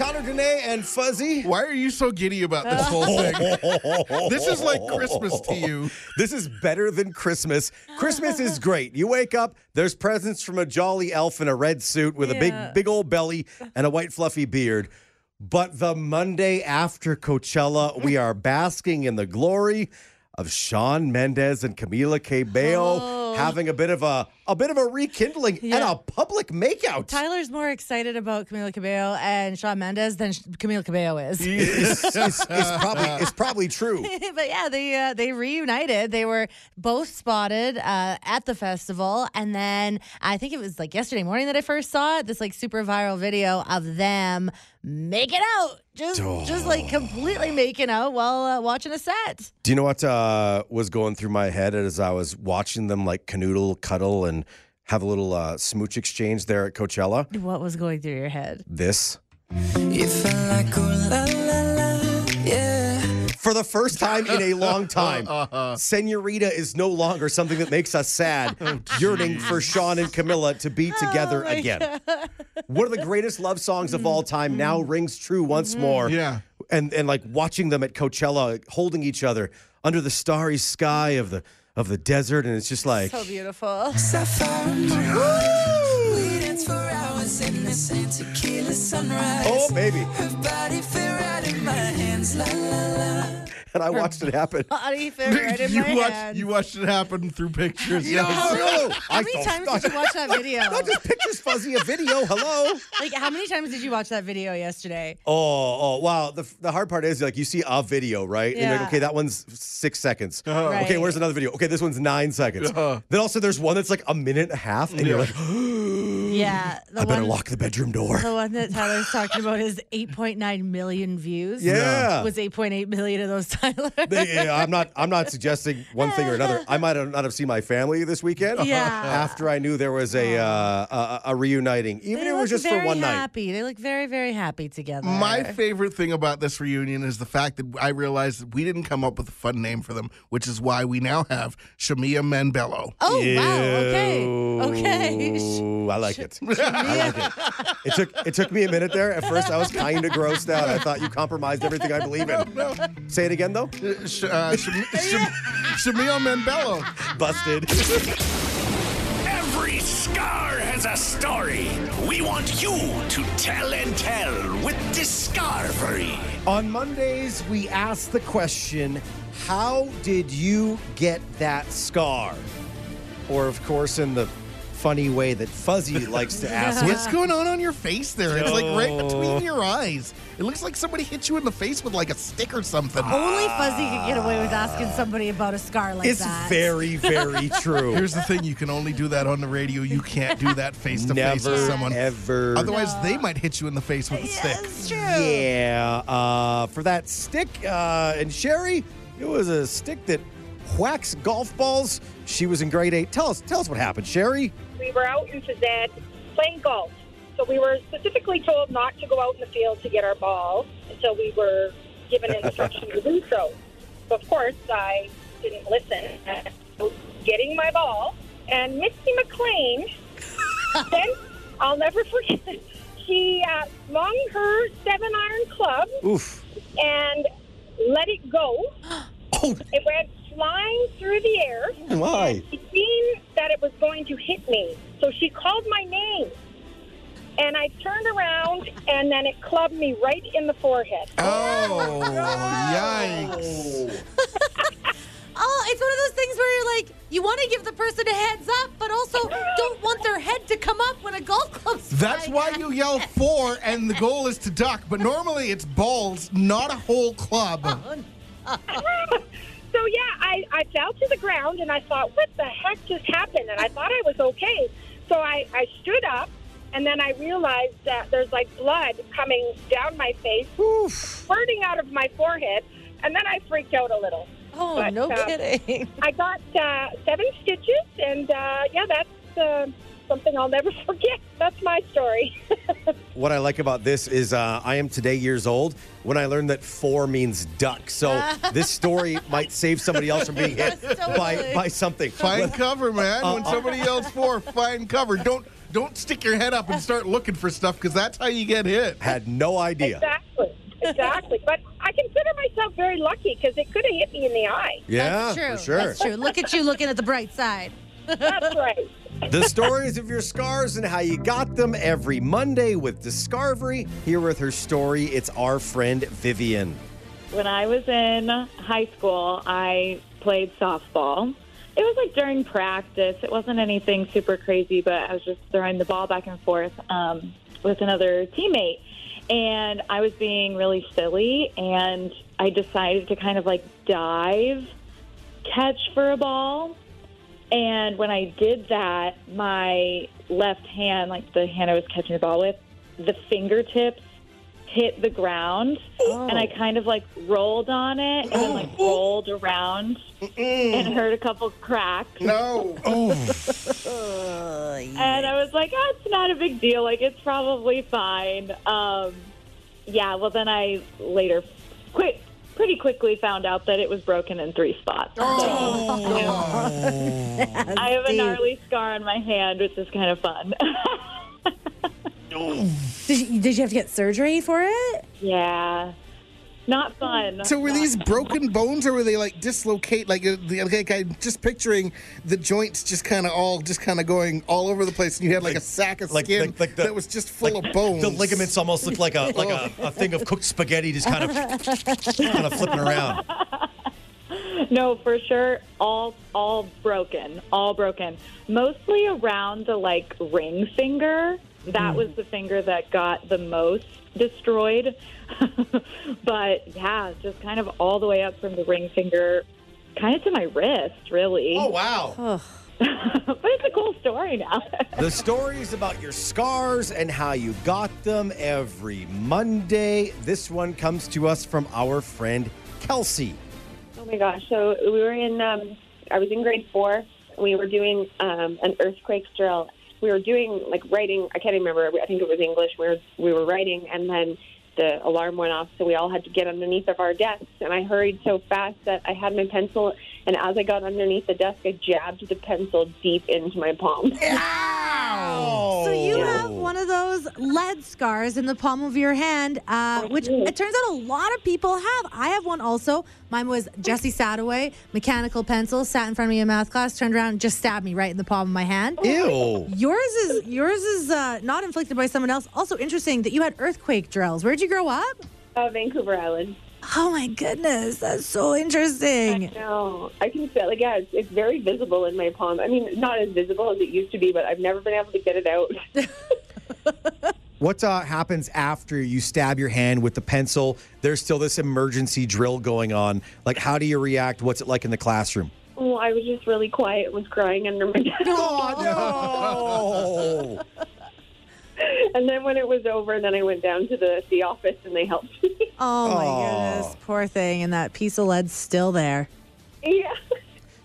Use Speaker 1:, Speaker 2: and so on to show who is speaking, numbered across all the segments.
Speaker 1: Tyler Danae and Fuzzy.
Speaker 2: Why are you so giddy about this whole thing? this is like Christmas to you.
Speaker 1: This is better than Christmas. Christmas is great. You wake up, there's presents from a jolly elf in a red suit with a big, big old belly and a white fluffy beard. But the Monday after Coachella, we are basking in the glory of Shawn Mendes and Camila Cabello oh. having a bit of a a bit of a rekindling and a public makeout.
Speaker 3: Tyler's more excited about Camila Cabello and Shawn Mendes than Camila Cabello is.
Speaker 1: It's, it's- it's probably it's probably true.
Speaker 3: but yeah, they uh, they reunited. They were both spotted uh, at the festival, and then I think it was like yesterday morning that I first saw it. This like super viral video of them making out, just just like completely making out while uh, watching a set.
Speaker 1: Do you know what uh, was going through my head as I was watching them like canoodle, cuddle, and have a little uh, smooch exchange there at Coachella?
Speaker 3: What was going through your head?
Speaker 1: This.
Speaker 4: It felt like oh la la la, yeah.
Speaker 1: For the first time in a long time, uh-huh. Senorita is no longer something that makes us sad, oh, yearning for Shawn and Camila to be oh, together
Speaker 3: my
Speaker 1: again. One of the greatest love songs of all time now mm-hmm. rings true once mm-hmm. more.
Speaker 2: Yeah.
Speaker 1: And and like watching them at Coachella holding each other under the starry sky of the of the desert and it's just like
Speaker 3: So beautiful.
Speaker 4: Sapphire moon. We danced for hours in the sand tequila sunrise.
Speaker 1: Oh baby. And I watched it happen.
Speaker 3: Body fit right in
Speaker 2: you
Speaker 3: my
Speaker 2: watched
Speaker 3: hand.
Speaker 2: you watched it happen through pictures.
Speaker 1: No,
Speaker 2: yes.
Speaker 1: no.
Speaker 3: How many times did you watch that video?
Speaker 1: Not just pictures fuzzy a video. Hello.
Speaker 3: Like, how many times did you watch that video yesterday?
Speaker 1: Oh, oh, wow. The, the hard part is like you see a video, right? Yeah. And you're like, okay, that one's six seconds.
Speaker 3: Right.
Speaker 1: Okay, where's another video? Okay, this one's nine seconds.
Speaker 2: Uh-huh.
Speaker 1: Then also there's one that's like a minute and a half, and you're like,
Speaker 3: Yeah, the
Speaker 1: I better
Speaker 3: one,
Speaker 1: lock the bedroom door.
Speaker 3: the one that Tyler's talking about is 8.9 million views.
Speaker 1: Yeah.
Speaker 3: was 8.8 million of those Tyler.
Speaker 1: Yeah, I'm not. I'm not suggesting one thing or another. I might have not have seen my family this weekend.
Speaker 3: Yeah.
Speaker 1: After I knew there was a uh, a, a reuniting, even
Speaker 3: they
Speaker 1: if it was
Speaker 3: look
Speaker 1: just for
Speaker 3: very
Speaker 1: one night.
Speaker 3: happy. They look very, very happy together.
Speaker 2: My favorite thing about this reunion is the fact that I realized that we didn't come up with a fun name for them, which is why we now have Shamia Menbello.
Speaker 3: oh wow, okay, okay.
Speaker 1: Ooh, I like it. I like it. It took it took me a minute there. At first, I was kind of grossed out. I thought you compromised everything I believe in. Say it again, though.
Speaker 2: Uh, Sh- uh, Sham- Sham- Shamia Menbello.
Speaker 1: Busted.
Speaker 5: Every scar has a story. We want you to tell and tell with Discovery.
Speaker 1: On Mondays, we ask the question How did you get that scar? Or, of course, in the funny way that Fuzzy likes to ask it.
Speaker 2: What's going on on your face there? It's like right between your eyes. It looks like somebody hit you in the face with like a stick or something.
Speaker 3: Only Fuzzy could get away with asking somebody about a scar like that.
Speaker 1: It's
Speaker 3: that.
Speaker 1: very, very true.
Speaker 2: Here's the thing: you can only do that on the radio. You can't do that face to face
Speaker 1: Never,
Speaker 2: with someone.
Speaker 1: ever.
Speaker 2: Otherwise, they might hit you in the face with a
Speaker 3: Yeah,
Speaker 2: stick.
Speaker 3: it's true.
Speaker 1: Yeah, uh, for that stick, uh, and Sherry, it was a stick that whacks golf balls. She was in grade eight. Tell us, tell us what happened, Sherry.
Speaker 6: we were out in Fazette playing golf. So we were specifically told not to go out in the field to get our ball until we were given instruction to do so. So of course I didn't listen. Getting my ball, and Misty McLean, then I'll never forget. She uh, swung her seven iron club
Speaker 1: Oof.
Speaker 6: and let it go.
Speaker 1: Oh,
Speaker 6: It went flying through the air.
Speaker 1: my.
Speaker 6: She seen that it was going to hit me, so she called my name. And I turned around, and then it clubbed me right in the forehead.
Speaker 2: Oh, yikes!
Speaker 3: Oh, it's one of those things where you're like, you want to give the person a heads up, but also don't want their head to come up when a golf club's
Speaker 2: That's
Speaker 3: flying
Speaker 2: why
Speaker 3: at
Speaker 2: you yell four, and the goal is to duck. But normally it's balls, not a whole club.
Speaker 6: Oh, So yeah, I, I fell to the ground, and I thought, what the heck just happened? And I thought I was okay. So I, I stood up, and then I realized that there's like blood coming down my face, spurting out of my forehead, and then I freaked out a little.
Speaker 3: Oh,
Speaker 6: But,
Speaker 3: no
Speaker 6: uh,
Speaker 3: kidding.
Speaker 6: I got uh, seven stitches, and uh, yeah, that's uh, something I'll never forget. That's my story.
Speaker 1: What I like about this is uh, I am today years old when I learned that four means duck. So this story might save somebody else from being hit
Speaker 3: Yes, totally.
Speaker 1: by by something.
Speaker 2: Find cover, uh, man. When uh, somebody uh, yells four, find cover. Don't don't stick your head up and start looking for stuff because that's how you get hit.
Speaker 1: Had no idea.
Speaker 6: Exactly. Exactly. but I consider myself very lucky because it could have hit me in the eye.
Speaker 1: Yeah,
Speaker 3: That's true.
Speaker 1: for sure.
Speaker 3: That's true. Look at you looking at the bright side.
Speaker 6: That's right.
Speaker 1: The stories of your scars and how you got them every Monday with Discovery. Here with her story, it's our friend Vivian.
Speaker 7: When I was in high school, I played softball. It was like during practice. It wasn't anything super crazy, but I was just throwing the ball back and forth um, with another teammate. And I was being really silly, and I decided to kind of like dive, catch for a ball. And when I did that, my left hand, like the hand I was catching the ball with, the fingertips hit the ground and I kind of like rolled on it and then like rolled around and heard a couple cracks.
Speaker 2: No.
Speaker 7: And I was like, oh, it's not a big deal. Like, it's probably fine. Um, yeah, well, then I later quick, pretty quickly found out that it was broken in three spots. So, oh. I have a gnarly scar on my hand, which is kind of fun.
Speaker 3: Did you, did you have to get surgery for it?
Speaker 7: yeah. Not fun.
Speaker 2: So were these broken bones, or were they like dislocate? Like, uh, like I'm just picturing the joints just kind of all just kind of going all over the place, and you had like, a sack of
Speaker 1: like-
Speaker 2: skin
Speaker 1: like- like the-
Speaker 2: that was just full
Speaker 1: Like,
Speaker 2: of bones.
Speaker 1: The ligaments almost looked like a like a, a thing of cooked spaghetti, just kind of kind of flipping around.
Speaker 7: No, for sure, all all broken, all broken. Mostly around the like ring finger. That was the finger that got the most destroyed. but yeah, just kind of all the way up from the ring finger, kind of to my wrist, really.
Speaker 1: Oh wow!
Speaker 7: but it's a cool story now.
Speaker 1: The stories about your scars and how you got them every Monday. This one comes to us from our friend Kelsey.
Speaker 8: Oh my gosh! So we were in. Um, I was in grade four. We were doing um, an earthquake drill. We were doing like writing. I can't even remember. I think it was English. We were we were writing, and then the alarm went off. So we all had to get underneath of our desks. And I hurried so fast that I had my pencil. And as I got underneath the desk, I jabbed the pencil deep into my palm.
Speaker 1: Ow!
Speaker 3: So you have one of those lead scars in the palm of your hand, uh, which it turns out a lot of people have. I have one also. Mine was Jesse Sadaway, mechanical pencil, sat in front of me in math class, turned around, and just stabbed me right in the palm of my hand.
Speaker 1: Ew.
Speaker 3: Yours is yours is uh, not inflicted by someone else. Also interesting that you had earthquake drills. Where'd you grow up?
Speaker 8: Uh, Vancouver Island.
Speaker 3: Oh my goodness, that's so interesting.
Speaker 8: No, I can feel like yeah, it's, it's very visible in my palm. I mean, not as visible as it used to be, but I've never been able to get it out.
Speaker 1: What uh, happens after you stab your hand with the pencil? There's still this emergency drill going on. Like, how do you react? What's it like in the classroom?
Speaker 8: oh, I was just really quiet, was crying under my desk.
Speaker 1: Oh, no.
Speaker 8: And then when it was over, then I went down to the, the office and they helped me.
Speaker 3: Oh my
Speaker 1: Aw.
Speaker 3: goodness, poor thing, and that piece of lead's still there.
Speaker 8: yeah.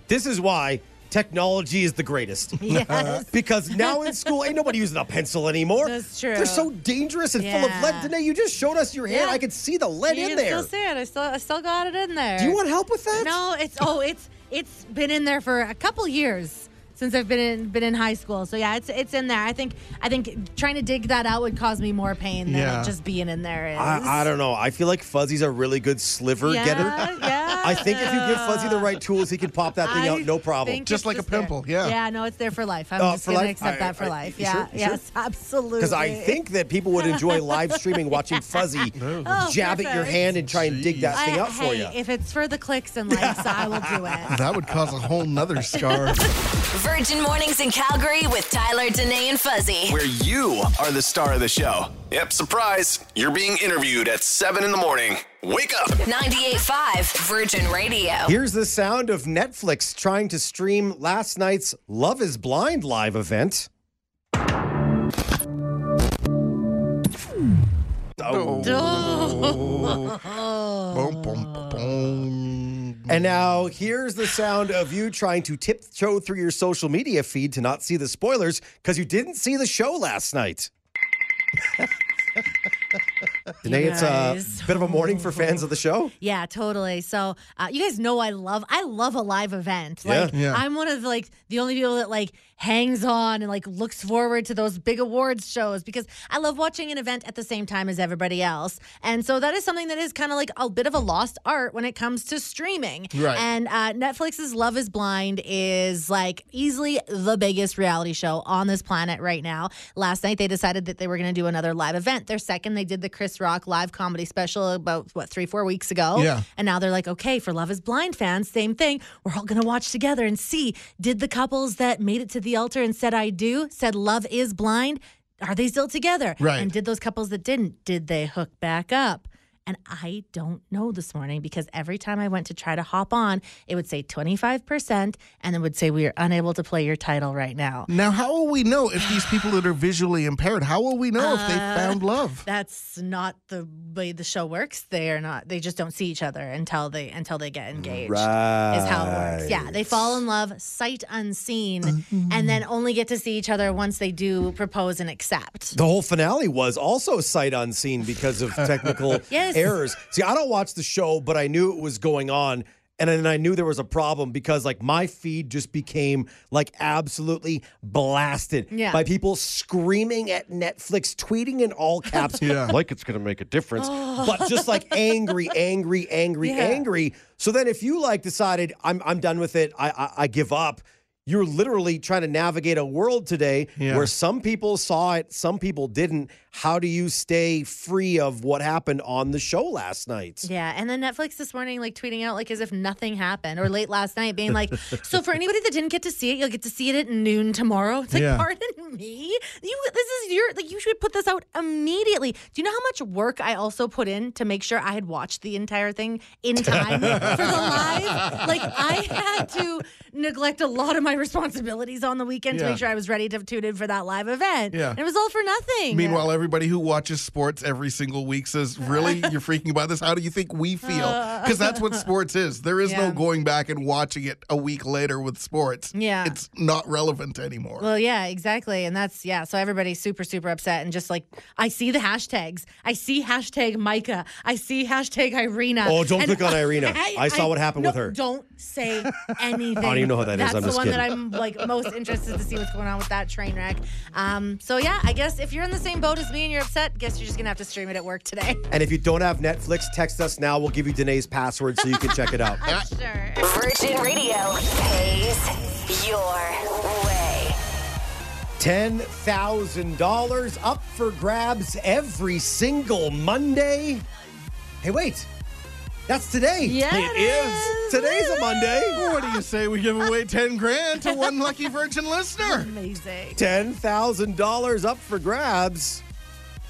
Speaker 1: this is why technology is the greatest.
Speaker 3: Yes.
Speaker 1: because now in school, ain't nobody using a pencil anymore.
Speaker 3: That's true.
Speaker 1: They're so dangerous and full of lead.
Speaker 3: Yeah.
Speaker 1: Danae, you just showed us your hand.
Speaker 3: Yeah.
Speaker 1: I could see the lead
Speaker 3: you
Speaker 1: in
Speaker 3: can
Speaker 1: there.
Speaker 3: still see it. I still, I still got it in there.
Speaker 1: Do you want help with that?
Speaker 3: No, it's oh, it's it's been in there for a couple years since I've been in been in high school. So yeah, it's it's in there. I think I think trying to dig that out would cause me more pain than
Speaker 2: Yeah.
Speaker 3: it just being in there is.
Speaker 1: I, I don't know. I feel like Fuzzy's a really good sliver
Speaker 3: yeah,
Speaker 1: getter.
Speaker 3: Yeah.
Speaker 1: I think if you give Fuzzy the right tools, he can pop that thing
Speaker 3: I
Speaker 1: out, no problem.
Speaker 2: Just
Speaker 3: it's
Speaker 2: like a
Speaker 3: there.
Speaker 2: pimple, yeah.
Speaker 3: Yeah, no, it's there for life. I'm
Speaker 1: Uh,
Speaker 3: just
Speaker 1: for
Speaker 3: gonna
Speaker 1: life?
Speaker 3: accept
Speaker 1: I-
Speaker 3: that for
Speaker 1: I-
Speaker 3: life.
Speaker 1: you
Speaker 3: Yeah,
Speaker 1: sure? You
Speaker 3: yes, absolutely.
Speaker 1: Because I think that people would enjoy live streaming, watching Fuzzy
Speaker 3: Oh,
Speaker 1: jab at your hand and try and dig that thing out
Speaker 3: hey,
Speaker 1: for you.
Speaker 3: if it's for the clicks and likes, I will do it.
Speaker 2: That would cause a whole nother scar.
Speaker 9: Virgin Mornings in Calgary with Tyler, Danae, and Fuzzy.
Speaker 5: Where you are the star of the show. Yep, surprise. You're being interviewed at 7 in the morning. Wake up.
Speaker 9: 98.5 Virgin Radio.
Speaker 1: Here's the sound of Netflix trying to stream last night's Love is Blind live event. Oh.
Speaker 2: Boom, boom, boom.
Speaker 1: And now here's the sound of you trying to tiptoe through your social media feed to not see the spoilers because you didn't see the show last night. Danae, it's a bit of a morning for fans of the show.
Speaker 3: Yeah, totally. So uh, you guys know I love I love a live event.
Speaker 1: Yeah.
Speaker 3: Like
Speaker 2: Yeah.
Speaker 3: I'm one of like the only people that like hangs on and like looks forward to those big awards shows because I love watching an event at the same time as everybody else. And so that is something that is kind of like a bit of a lost art when it comes to streaming.
Speaker 2: Right.
Speaker 3: And uh, Netflix's Love is Blind is like easily the biggest reality show on this planet right now. Last night they decided that they were going to do another live event. Their second, they did the Chris Rock live comedy special about what three, four weeks ago.
Speaker 2: Yeah.
Speaker 3: And now they're like, okay, for Love is Blind fans, same thing. We're all to watch together and see did the couples that made it to the altar and said I do, said love is blind, are they still together?
Speaker 2: Right.
Speaker 3: And did those couples that didn't, did they hook back up? And I don't know this morning because every time I went to try to hop on, it would say 25% and it would say we are unable to play your title right now.
Speaker 2: Now, how will we know if these people that are visually impaired? How will we know if they
Speaker 3: Uh,
Speaker 2: found love?
Speaker 3: That's not the way the show works. They are not. They just don't see each other until they until they get engaged.
Speaker 1: Right.
Speaker 3: Is how it works. Yeah, they fall in love sight unseen,
Speaker 2: Mm-hmm.
Speaker 3: and then only get to see each other once they do propose and accept.
Speaker 1: The whole finale was also sight unseen because of technical
Speaker 3: Yes.
Speaker 1: errors. See, I don't watch the show, but I knew it was going on. And then I knew there was a problem because like my feed just became like absolutely blasted
Speaker 3: Yeah.
Speaker 1: by people screaming at Netflix, tweeting in all caps,
Speaker 2: Yeah.
Speaker 1: like it's gonna make a difference. Oh. But just like angry, angry, angry,
Speaker 3: Yeah.
Speaker 1: angry. So then if you like decided I'm I'm done with it, I I, I give up. You're literally trying to navigate a world today
Speaker 2: Yeah.
Speaker 1: where some people saw it, some people didn't. How do you stay free of what happened on the show last night?
Speaker 3: Yeah, and then Netflix this morning like tweeting out like as if nothing happened, or late last night being like, "So for anybody that didn't get to see it, you'll get to see it at noon tomorrow." It's like,
Speaker 2: Yeah.
Speaker 3: pardon me, you this is your like you should put this out immediately. Do you know how much work I also put in to make sure I had watched the entire thing in time for the live? Like I had to neglect a lot of my responsibilities on the weekend to make sure I was ready to tune in for that live event.
Speaker 2: Yeah.
Speaker 3: and it was all for nothing.
Speaker 2: Meanwhile, everybody who watches sports every single week says, Really? You're freaking about this? How do you think we feel? Because that's what sports is. There is no going back and watching it a week later with sports.
Speaker 3: Yeah.
Speaker 2: It's not relevant anymore.
Speaker 3: Well, yeah, exactly. And that's, yeah. So everybody's super, super upset. And just like, I see the hashtags. I see hashtag Micah. I see hashtag Irina.
Speaker 1: Oh, don't
Speaker 3: And
Speaker 1: click on Irina. I saw what happened
Speaker 3: no,
Speaker 1: with her.
Speaker 3: Don't say anything.
Speaker 1: I don't even know who that is.
Speaker 3: That's
Speaker 1: I'm
Speaker 3: the
Speaker 1: just
Speaker 3: one that. I'm like most interested to see what's going on with that train wreck. Um, so yeah, I guess if you're in the same boat as me and you're upset, guess you're just gonna have to stream it at work today.
Speaker 1: And if you don't have Netflix, text us now. We'll give you Danae's password so you can check it out.
Speaker 3: sure.
Speaker 9: Virgin Radio pays your way.
Speaker 1: $10,000 up for grabs every single Monday. Hey, wait. That's today.
Speaker 3: Yeah,
Speaker 1: it is. Today's a Monday.
Speaker 2: what do you say we give away 10 grand to one lucky virgin listener?
Speaker 3: Amazing.
Speaker 1: $10,000 up for grabs.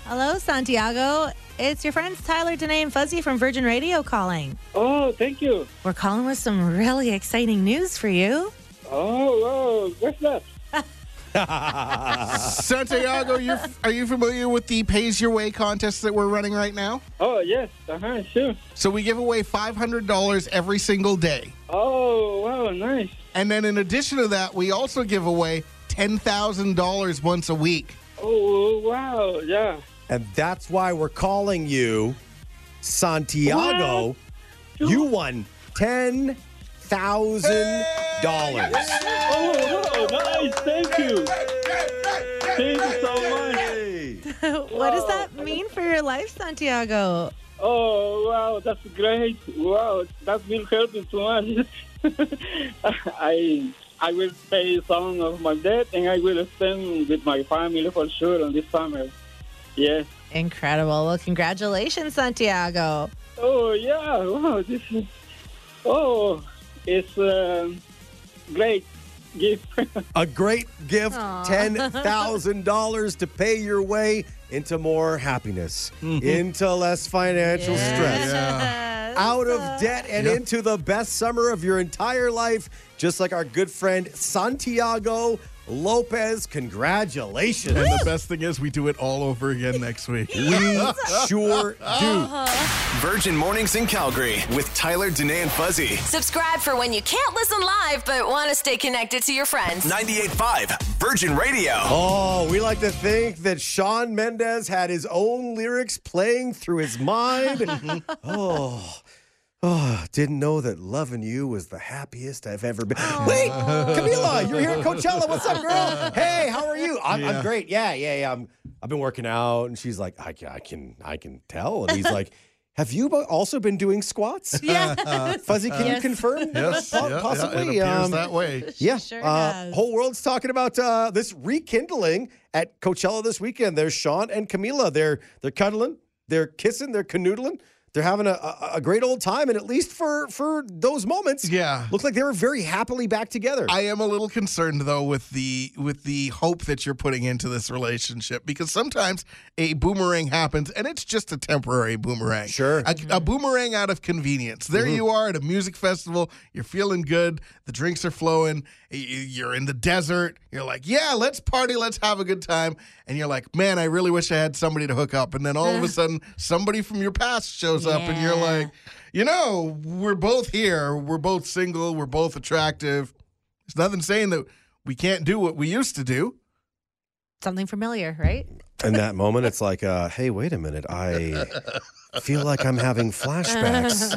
Speaker 3: Hello, Santiago. It's your friends Tyler, Danae, and Fuzzy from Virgin Radio calling.
Speaker 10: Oh, thank you.
Speaker 3: We're calling with some really exciting news for you.
Speaker 10: Oh, oh what's that?
Speaker 2: Santiago, you're, are you familiar with the Pays Your Way contest that we're running right now?
Speaker 10: Oh, yes. Uh-huh, sure.
Speaker 2: So we give away $500 every single day.
Speaker 10: Oh, wow, nice.
Speaker 2: And then in addition to that, we also give away $10,000 once a week.
Speaker 10: Oh, wow, yeah.
Speaker 1: And that's why we're calling you Santiago. You won $10,000.
Speaker 10: Oh, wow, nice. Thank you. Thank you so much.
Speaker 3: what does that mean for your life, Santiago?
Speaker 10: Oh, wow, that's great. Wow, that will help me so much. I I will pay some of my debt and I will spend with my family for sure on this summer. Yes.
Speaker 3: Incredible. Well, congratulations, Santiago.
Speaker 10: Oh, yeah. Wow, this is... Oh, it's um great gift.
Speaker 1: A great gift
Speaker 3: Aw.
Speaker 1: $10,000 to pay your way into more happiness, into less financial stress.
Speaker 3: Yes.
Speaker 1: out of debt and
Speaker 2: Yep.
Speaker 1: into the best summer of your entire life, just like our good friend Santiago Lopez. Congratulations.
Speaker 11: And the best thing is, congratulations.
Speaker 2: And the best thing is, we do it all over again next week.
Speaker 1: We sure do. Uh-huh.
Speaker 5: Virgin Mornings in Calgary with Tyler, Danae, and Fuzzy.
Speaker 9: Subscribe for when you can't listen live but want to stay connected to your friends.
Speaker 5: 98.5 Virgin Radio.
Speaker 1: Oh, we like to think that Shawn Mendes had his own lyrics playing through his mind. oh. Oh, didn't know that loving you was the happiest I've ever been. Wait, Camila, you're here at Coachella. What's up, girl? Hey, how are you? I'm, I'm
Speaker 2: Yeah.
Speaker 1: great. Yeah, yeah, yeah. I'm, I've been working out, and she's like, I, ca- I can, I can tell. And he's like, Have you bo- also been doing squats?
Speaker 3: Yeah.
Speaker 1: Fuzzy, can you
Speaker 3: Yes.
Speaker 1: confirm?
Speaker 2: Yes,
Speaker 1: Po-
Speaker 2: yeah, yeah,
Speaker 1: possibly.
Speaker 2: it appears
Speaker 1: um,
Speaker 2: that way.
Speaker 1: yeah,
Speaker 3: Sure
Speaker 1: uh,
Speaker 3: has.
Speaker 1: whole world's talking about uh, this rekindling at Coachella this weekend. There's Shawn and Camila. They're they're cuddling, they're kissing, they're canoodling. They're having a, a, a great old time, and at least for for those moments,
Speaker 2: Yeah.
Speaker 1: looks like they were very happily back together.
Speaker 2: I am a little concerned though with the with the hope that you're putting into this relationship because sometimes a boomerang happens and it's just a temporary boomerang.
Speaker 1: Sure.
Speaker 2: A, a mm-hmm. boomerang out of convenience. There mm-hmm. you are at a music festival. You're feeling good. The drinks are flowing. y- y- You're in the desert. You're like, yeah, let's party. Let's have a good time. And you're like, man, I really wish I had somebody to hook up. And then all of a sudden, somebody from your past shows up, and you're like, you know, we're both here. We're both single. We're both attractive. There's nothing saying that we can't do what we used to do.
Speaker 3: Something familiar, right?
Speaker 1: In that moment, it's like, uh, hey, wait a minute, I feel like I'm having flashbacks.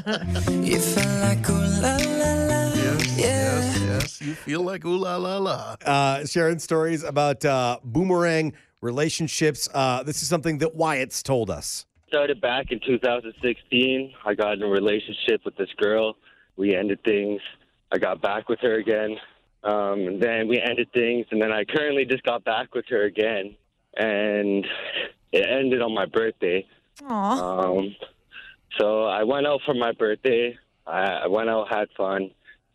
Speaker 4: You felt like ooh la la la.
Speaker 2: Yes,
Speaker 4: Yeah.
Speaker 2: yes, yes. You feel like ooh la la la.
Speaker 1: uh, sharing stories about uh, boomerang relationships. Uh, this is something that Wyatt's told us.
Speaker 12: Started back in 2016. I got in a relationship with this girl. We ended things. I got back with her again. Um, and then we ended things, and then I currently just got back with her again. And it ended on my birthday.
Speaker 3: Aw.
Speaker 12: Um, so I went out for my birthday. I, I went out, had fun,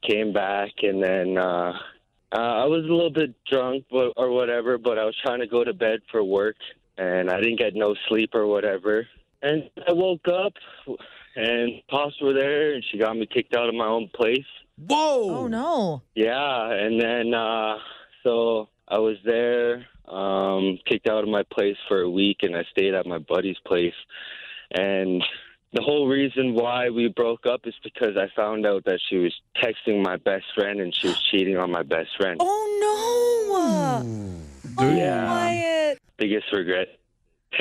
Speaker 12: came back, and then uh, uh, I was a little bit drunk but, or whatever. But I was trying to go to bed for work, and I didn't get no sleep or whatever. And I woke up, and pops were there, and she got me kicked out of my own place.
Speaker 1: Whoa!
Speaker 3: Oh no.
Speaker 12: Yeah, and then uh, so I was there, um, kicked out of my place for a week, and I stayed at my buddy's place. And the whole reason why we broke up is because I found out that she was texting my best friend and she was cheating on my best friend.
Speaker 3: Oh no. Oh,
Speaker 12: Yeah.
Speaker 3: Wyatt.
Speaker 12: Biggest regret.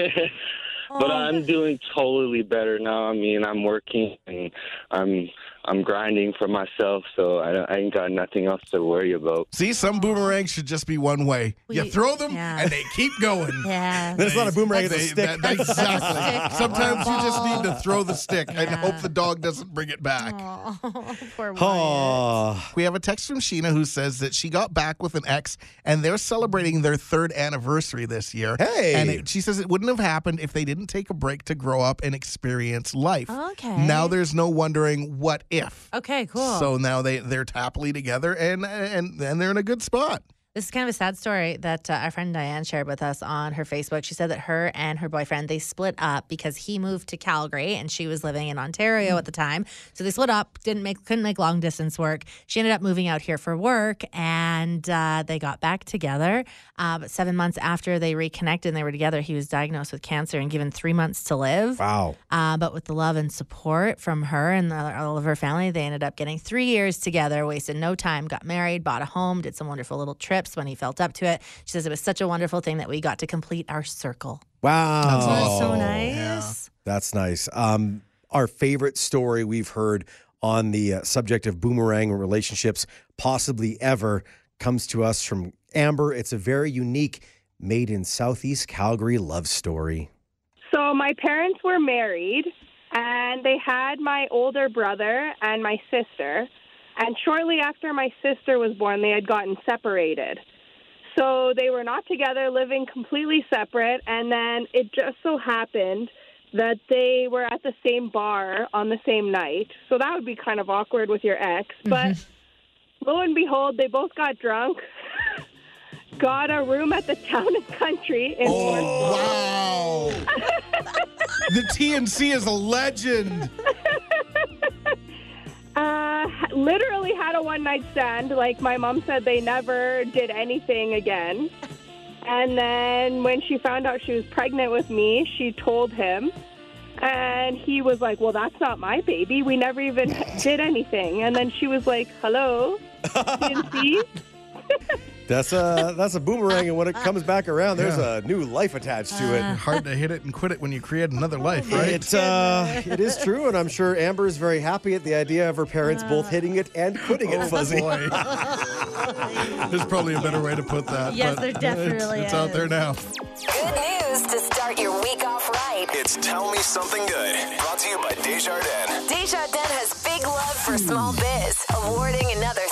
Speaker 12: but oh, I'm doing totally better now. I mean, I'm working and I'm I'm grinding for myself, so I, I ain't got nothing else to worry about.
Speaker 2: See, some boomerangs should just be one way. you throw them
Speaker 3: yeah.
Speaker 2: and they keep going.
Speaker 3: Yeah.
Speaker 1: Then it's not a boomerang, it's a stick.
Speaker 2: that- exactly.
Speaker 3: Stick.
Speaker 2: Sometimes you just need to throw the stick and hope the dog doesn't bring it back.
Speaker 3: Oh, poor Wyatt.
Speaker 2: We have a text from Sheena who says that she got back with an ex and they're celebrating their third anniversary this year.
Speaker 1: Hey.
Speaker 2: And it, she says it wouldn't have happened if they didn't take a break to grow up and experience life.
Speaker 3: Okay.
Speaker 2: Now there's no wondering what if.
Speaker 3: Okay, cool.
Speaker 2: So now they they're happily together and and and they're in a good spot.
Speaker 3: This is kind of a sad story that uh, our friend Diane shared with us on her Facebook. She said that her and her boyfriend they split up because he moved to Calgary and she was living in Ontario at the time. So they split up, didn't make couldn't make long distance work. She ended up moving out here for work, and uh, they got back together. Uh, but seven months after they reconnected and they were together, he was diagnosed with cancer and given three months to live.
Speaker 1: wow.
Speaker 3: Uh, but with the love and support from her and the, all of her family, they ended up getting three years together, wasted no time, got married, bought a home, did some wonderful little trips when he felt up to it. She says it was such a wonderful thing that we got to complete our circle.
Speaker 1: Wow.
Speaker 3: So that's so nice.
Speaker 1: That's nice. Um, our favorite story we've heard on the uh, subject of boomerang relationships, possibly ever, comes to us from Amber. It's a very unique, made in Southeast Calgary love story.
Speaker 13: So my parents were married, and they had my older brother and my sister. And shortly after my sister was born, they had gotten separated. So they were not together, living completely separate. And then it just so happened that they were at the same bar on the same night. So that would be kind of awkward with your ex. Mm-hmm. But lo and behold, they both got drunk, got a room at the town and country in
Speaker 2: Oh, wow. the TNC is a legend.
Speaker 13: Uh, literally had a one night stand. Like my mom said, they never did anything again. And then when she found out she was pregnant with me, she told him. And he was like, Well, that's not my baby. We never even did anything. And then she was like, Hello? See?
Speaker 1: That's a that's a boomerang, and when it comes back around, there's
Speaker 14: Yeah.
Speaker 1: a new life attached to it.
Speaker 14: Hard to hit it and quit it when you create another life, right?
Speaker 1: It, uh, it is true, and I'm sure Amber is very happy at the idea of her parents both hitting it and quitting it,
Speaker 14: Oh,
Speaker 1: Fuzzy.
Speaker 14: boy. There's probably a better way to put that.
Speaker 9: Yes,
Speaker 14: but
Speaker 9: there definitely
Speaker 14: it's, it's out there now.
Speaker 9: Good news to start your week off right.
Speaker 5: It's Tell Me Something Good. Brought to you by Desjardins.
Speaker 9: Desjardins has big love for small biz, awarding another $3 million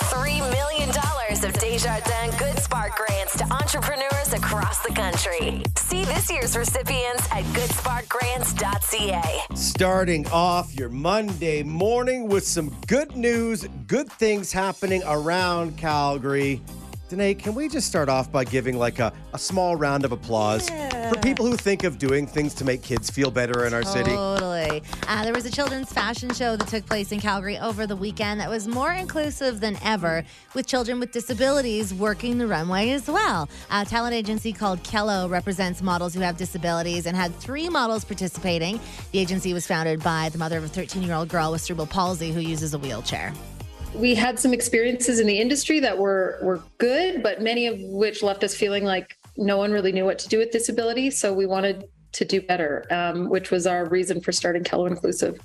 Speaker 9: Good Spark grants to entrepreneurs across the country. See this year's recipients at goodsparkgrants.ca.
Speaker 1: Starting off your Monday morning with some good news, good things happening around Calgary. Danae, can we just start off by giving like a, a small round of applause for people who think of doing things to make kids feel better in our city?
Speaker 3: Totally. Uh, there was a children's fashion show that took place in Calgary over the weekend that was more inclusive than ever, with children with disabilities working the runway as well. A talent agency called Kello represents models who have disabilities and had three models participating. The agency was founded by the mother of a 13 year old girl with cerebral palsy who uses a wheelchair.
Speaker 15: We had some experiences in the industry that were were good, but many of which left us feeling like no one really knew what to do with disability. So we wanted to do better, um, which was our reason for starting Kello Inclusive.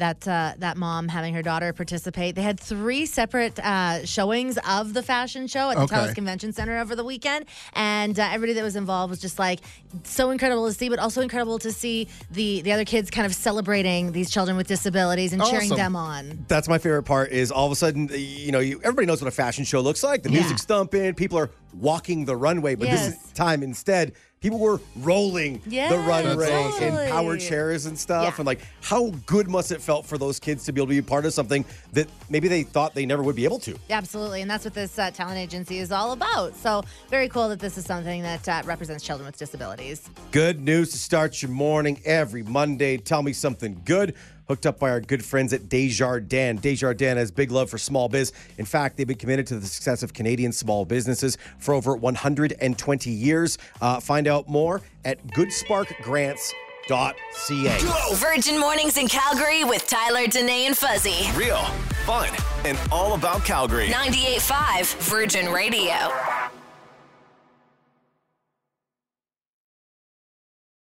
Speaker 3: That uh, that mom having her daughter participate. They had three separate uh, showings of the fashion show at the
Speaker 16: Okay.
Speaker 3: Convention Center over the weekend, and uh, everybody that was involved was just like so incredible to see, but also incredible to see the the other kids kind of celebrating these children with disabilities and cheering them on.
Speaker 1: That's my favorite part is all of a sudden, you know, you, everybody knows what a fashion show looks like. The music's thumping, people are walking the runway, but this
Speaker 3: Yes.
Speaker 1: time instead, people were rolling the runway
Speaker 3: That's
Speaker 1: in power chairs and stuff.
Speaker 3: Yeah.
Speaker 1: And like, how good must it felt for those kids to be able to be part of something that maybe they thought they never would be able to?
Speaker 3: Absolutely, and that's what this uh, talent agency is all about. So very cool that this is something that uh, represents children with disabilities.
Speaker 1: Good news to start your morning every Monday. Tell me something good. Hooked up by our good friends at Desjardins. Desjardins has big love for small biz. In fact, they've been committed to the success of Canadian small businesses for over 120 years. Uh, find out more at goodsparkgrants.ca.
Speaker 9: Virgin Mornings in Calgary with Tyler, Danae, and Fuzzy.
Speaker 5: Real, fun, and all about Calgary.
Speaker 9: 98.5 Virgin Radio.